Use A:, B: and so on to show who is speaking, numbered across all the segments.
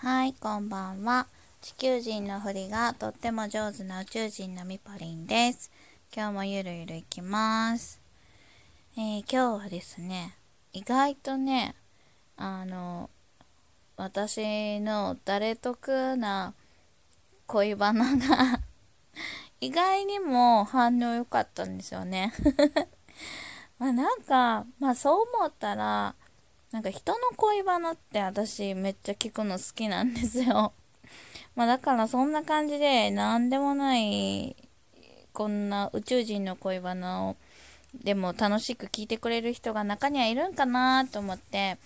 A: はい、こんばんは。地球人のふりがとっても上手な宇宙人のみぽりんです。今日もゆるゆるいきます。えー、今日はですね、意外とね、あの、私の誰得な恋バナが 意外にも反応良かったんですよね まあなんか、まあそう思ったら、なんか人の恋バナって私めっちゃ聞くの好きなんですよ。まあだからそんな感じで何でもないこんな宇宙人の恋バナをでも楽しく聞いてくれる人が中にはいるんかなと思って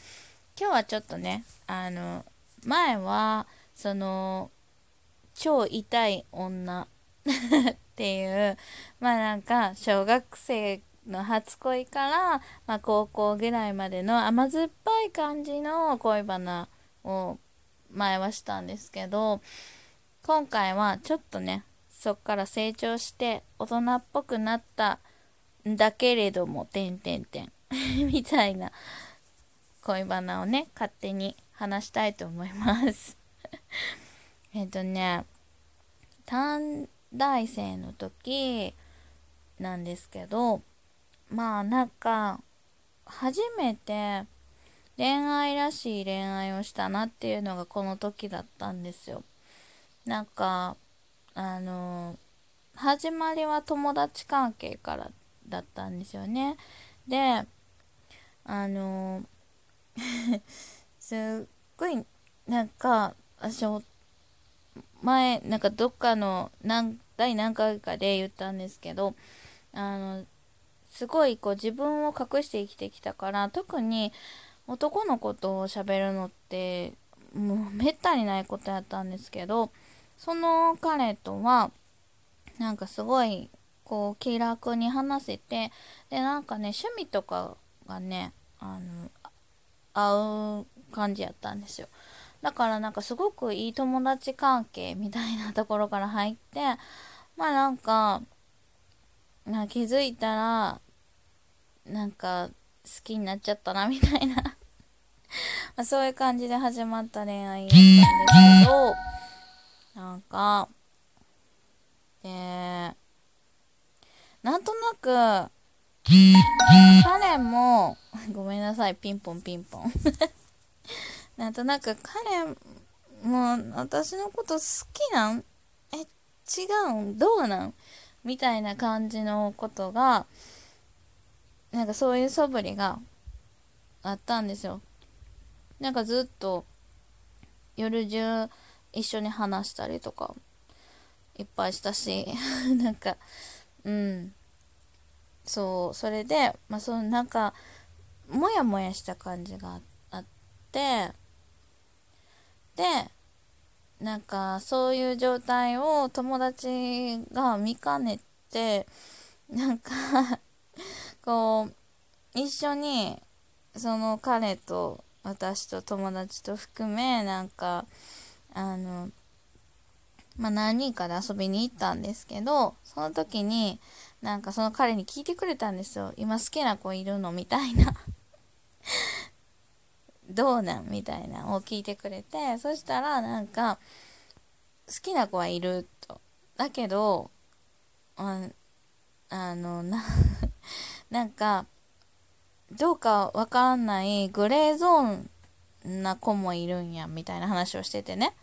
A: 今日はちょっとねあの前はその超痛い女 っていうまあなんか小学生の初恋から、まあ、高校ぐらいまでの甘酸っぱい感じの恋バナを前はしたんですけど今回はちょっとねそっから成長して大人っぽくなったんだけれども、てんてんてん みたいな恋バナをね、勝手に話したいと思います。えっとね、短大生の時なんですけど、まあなんか初めて恋愛らしい恋愛をしたなっていうのがこの時だったんですよ。なんかあの始まりは友達関係からだったんですよね。であの すっごいなんか私前なんかどっかの何第何回かで言ったんですけどあのすごいこう自分を隠して生きてきたから特に男の子と喋るのってもうめったにないことやったんですけどその彼とはなんかすごいこう気楽に話せてでなんかね趣味とかがねあの合う感じやったんですよ。だからなんかすごくいい友達関係みたいなところから入ってまあなんかな気づいたらなんか好きになっちゃったなみたいな。まそういう感じで始まった恋愛だったんですけどなんかでなんとなく彼も ごめんなさいピンポンピンポン。なんとなく彼も私のこと好きなん？え違うん？どうなん？みたいな感じのことがなんかそういう素振りがあったんですよ。なんかずっと夜中一緒に話したりとかいっぱいしたし なんかうん。そうそれでまあそのなんかモヤモヤした感じがあってでなんかそういう状態を友達が見かねてなんか こう一緒にその彼と私と友達と含めなんかあのまあ何人かで遊びに行ったんですけどその時になんかその彼に聞いてくれたんですよ。今好きな子いるの？みたいな。どうなんみたいなを聞いてくれてそしたらなんか好きな子はいると。だけどああのな なんかどうかわかんないグレーゾーンな子もいるんやみたいな話をしててね。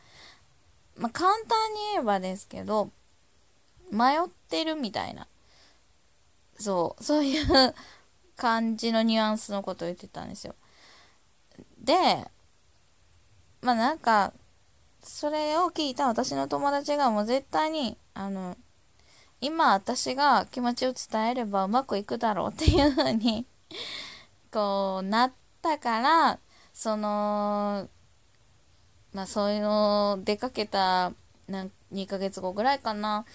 A: まあ簡単に言えばですけど迷ってるみたいな。そうそういう 感じのニュアンスのことを言ってたんですよ。で、まあなんか、それを聞いた私の友達がもう絶対に、あの、今私が気持ちを伝えればうまくいくだろうっていう風に こうなったから、その、まあそういうの出かけたなん2ヶ月後ぐらいかな、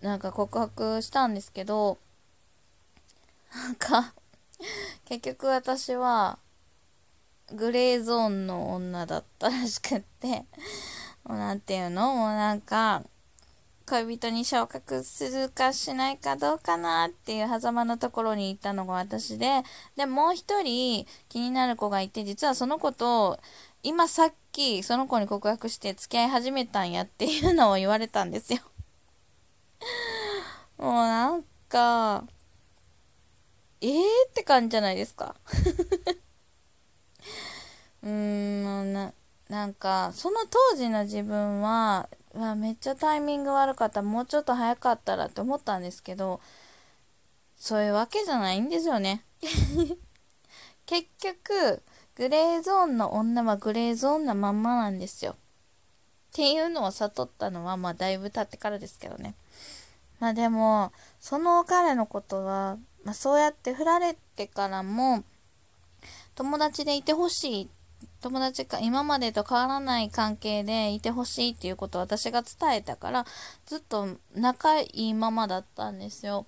A: なんか告白したんですけど、なんか結局私は、グレーゾーンの女だったらしくって、もうなんていうの？もうなんか、恋人に昇格するかしないかどうかなっていう狭間のところに行ったのが私で、で、もう一人気になる子がいて、実はその子と、今さっきその子に告白して付き合い始めたんやっていうのを言われたんですよ。もうなんか、えーって感じじゃないですか。うーん、な、なんか、その当時の自分は、わめっちゃタイミング悪かった。もうちょっと早かったらって思ったんですけど、そういうわけじゃないんですよね。結局、グレーゾーンの女はグレーゾーンなまんまなんですよ。っていうのを悟ったのは、まあだいぶ経ってからですけどね。まあでも、その彼のことは、まあそうやって振られてからも、友達でいてほしいっ友達か今までと変わらない関係でいてほしいっていうことを私が伝えたからずっと仲いいままだったんですよ。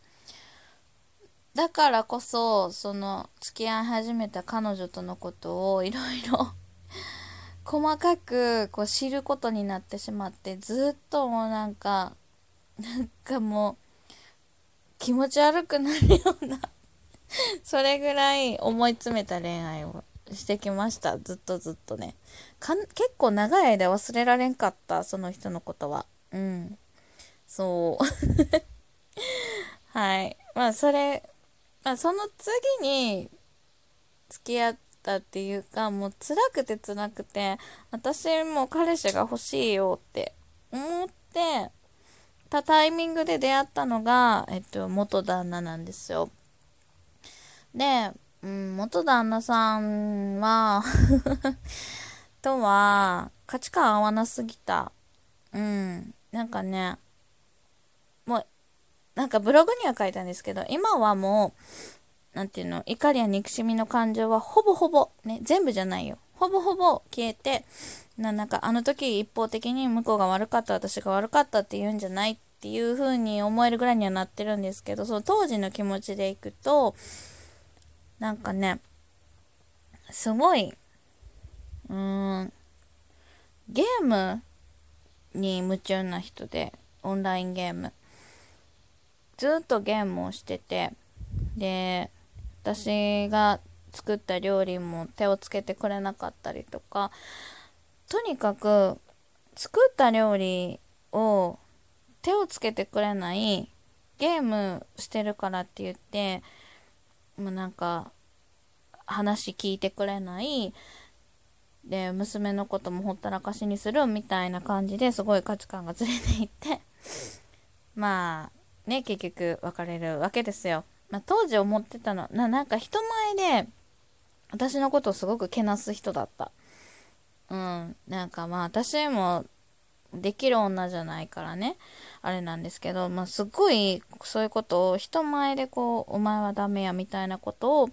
A: だからこそその付き合い始めた彼女とのことをいろいろ細かくこう知ることになってしまってずっともうなんかなんかもう気持ち悪くなるようなそれぐらい思い詰めた恋愛をしてきました。ずっとずっとね。かん結構長い間忘れられんかった、その人のことは。うん。そう。はい。まあ、それ、まあ、その次に付き合ったっていうか、もう辛くて辛くて、私も彼氏が欲しいよって思ってたタイミングで出会ったのが、えっと、元旦那なんですよ。で、うん、元旦那さんは とは、価値観合わなすぎた。うん。なんかね、もう、なんかブログには書いたんですけど、今はもう、なんていうの、怒りや憎しみの感情はほぼほぼ、ね、全部じゃないよ。ほぼほぼ消えて、ななんかあの時一方的に向こうが悪かった、私が悪かったって言うんじゃないっていう風に思えるぐらいにはなってるんですけど、その当時の気持ちでいくと、なんかね、すごい、うーん、ゲームに夢中な人で、オンラインゲーム。ずっとゲームをしてて、で、私が作った料理も手をつけてくれなかったりとか、とにかく作った料理を手をつけてくれないゲームしてるからって言ってもうなんか、話聞いてくれない、で、娘のこともほったらかしにするみたいな感じですごい価値観がずれていって まあ、ね、結局別れるわけですよ。まあ、当時思ってたの、な、なんか人前で、私のことをすごくけなす人だった。うん。なんかまあ、私もできる女じゃないからね。あれなんですけど、まあ、すごいそういうことを人前でこう、お前はダメやみたいなことを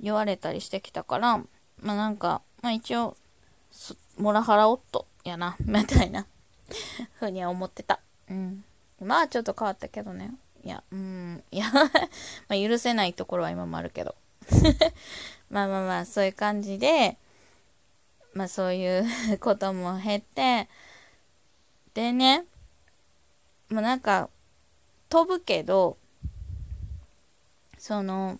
A: 言われたりしてきたから、まあなんか、まあ一応、モラハラ夫やな、みたいなふうには思ってた。うん。まあちょっと変わったけどね。いや、うん、いや ま許せないところは今もあるけど まあまあまあ、そういう感じで、まあそういうことも経て、でね、もうなんか、飛ぶけど、その、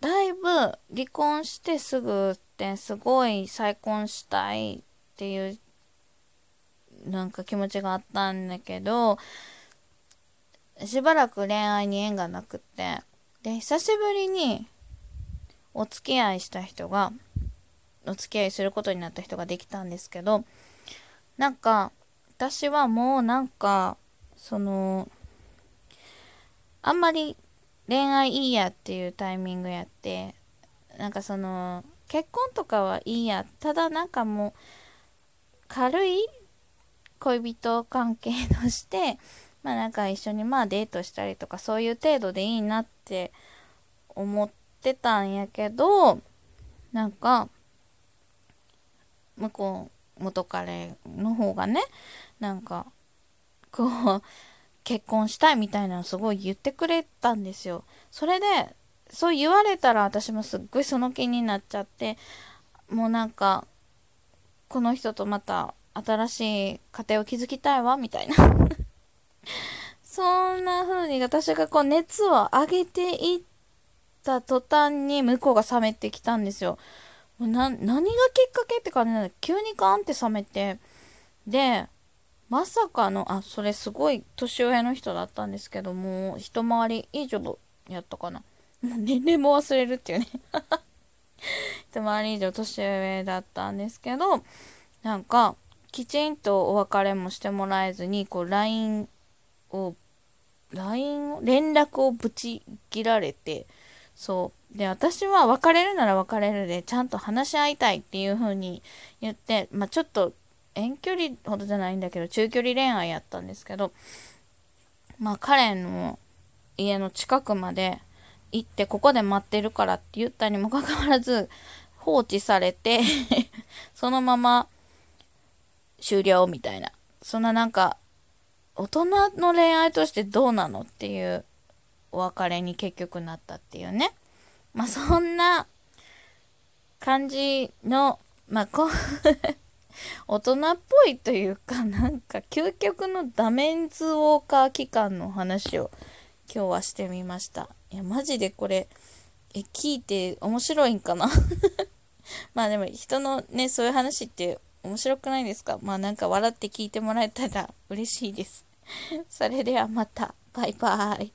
A: だいぶ離婚してすぐってすごい再婚したいっていうなんか気持ちがあったんだけど、しばらく恋愛に縁がなくって、で、久しぶりにお付き合いした人が、お付き合いすることになった人ができたんですけど、なんか、私はもうなんか、その、あんまり恋愛いいやっていうタイミングやって、なんかその、結婚とかはいいや。ただなんかもう、軽い恋人関係として、まあなんか一緒にまあデートしたりとかそういう程度でいいなって思ってたんやけど、なんか、向こう、元彼の方がね、なんか、こう、結婚したいみたいなのすごい言ってくれたんですよ。それで、そう言われたら私もすっごいその気になっちゃって、もうなんか、この人とまた新しい家庭を築きたいわ、みたいな そんな風に私がこう熱を上げていった途端に向こうが冷めてきたんですよ。な、何がきっかけって感じなんだ急にガーンって冷めて。で、まさかの、あ、それすごい年上の人だったんですけども、一回り以上やったかな。年齢も忘れるっていうね 一回り以上年上だったんですけど、なんか、きちんとお別れもしてもらえずに、こう、LINE を、LINE を、連絡をぶち切られて、そう。で、私は別れるなら別れるで、ちゃんと話し合いたいっていう風に言って、まあ、ちょっと遠距離ほどじゃないんだけど、中距離恋愛やったんですけど、まあ、彼の家の近くまで行って、ここで待ってるからって言ったにもかかわらず、放置されて そのまま終了みたいな。そんななんか、大人の恋愛としてどうなのっていうお別れに結局なったっていうね。まあそんな感じの、まあこう 大人っぽいというか、なんか究極のダメンズウォーカー期間の話を今日はしてみました。いや、マジでこれ、え、聞いて面白いんかな？まあでも人のね、そういう話って面白くないですか？まあなんか笑って聞いてもらえたら嬉しいです。それではまた。バイバーイ。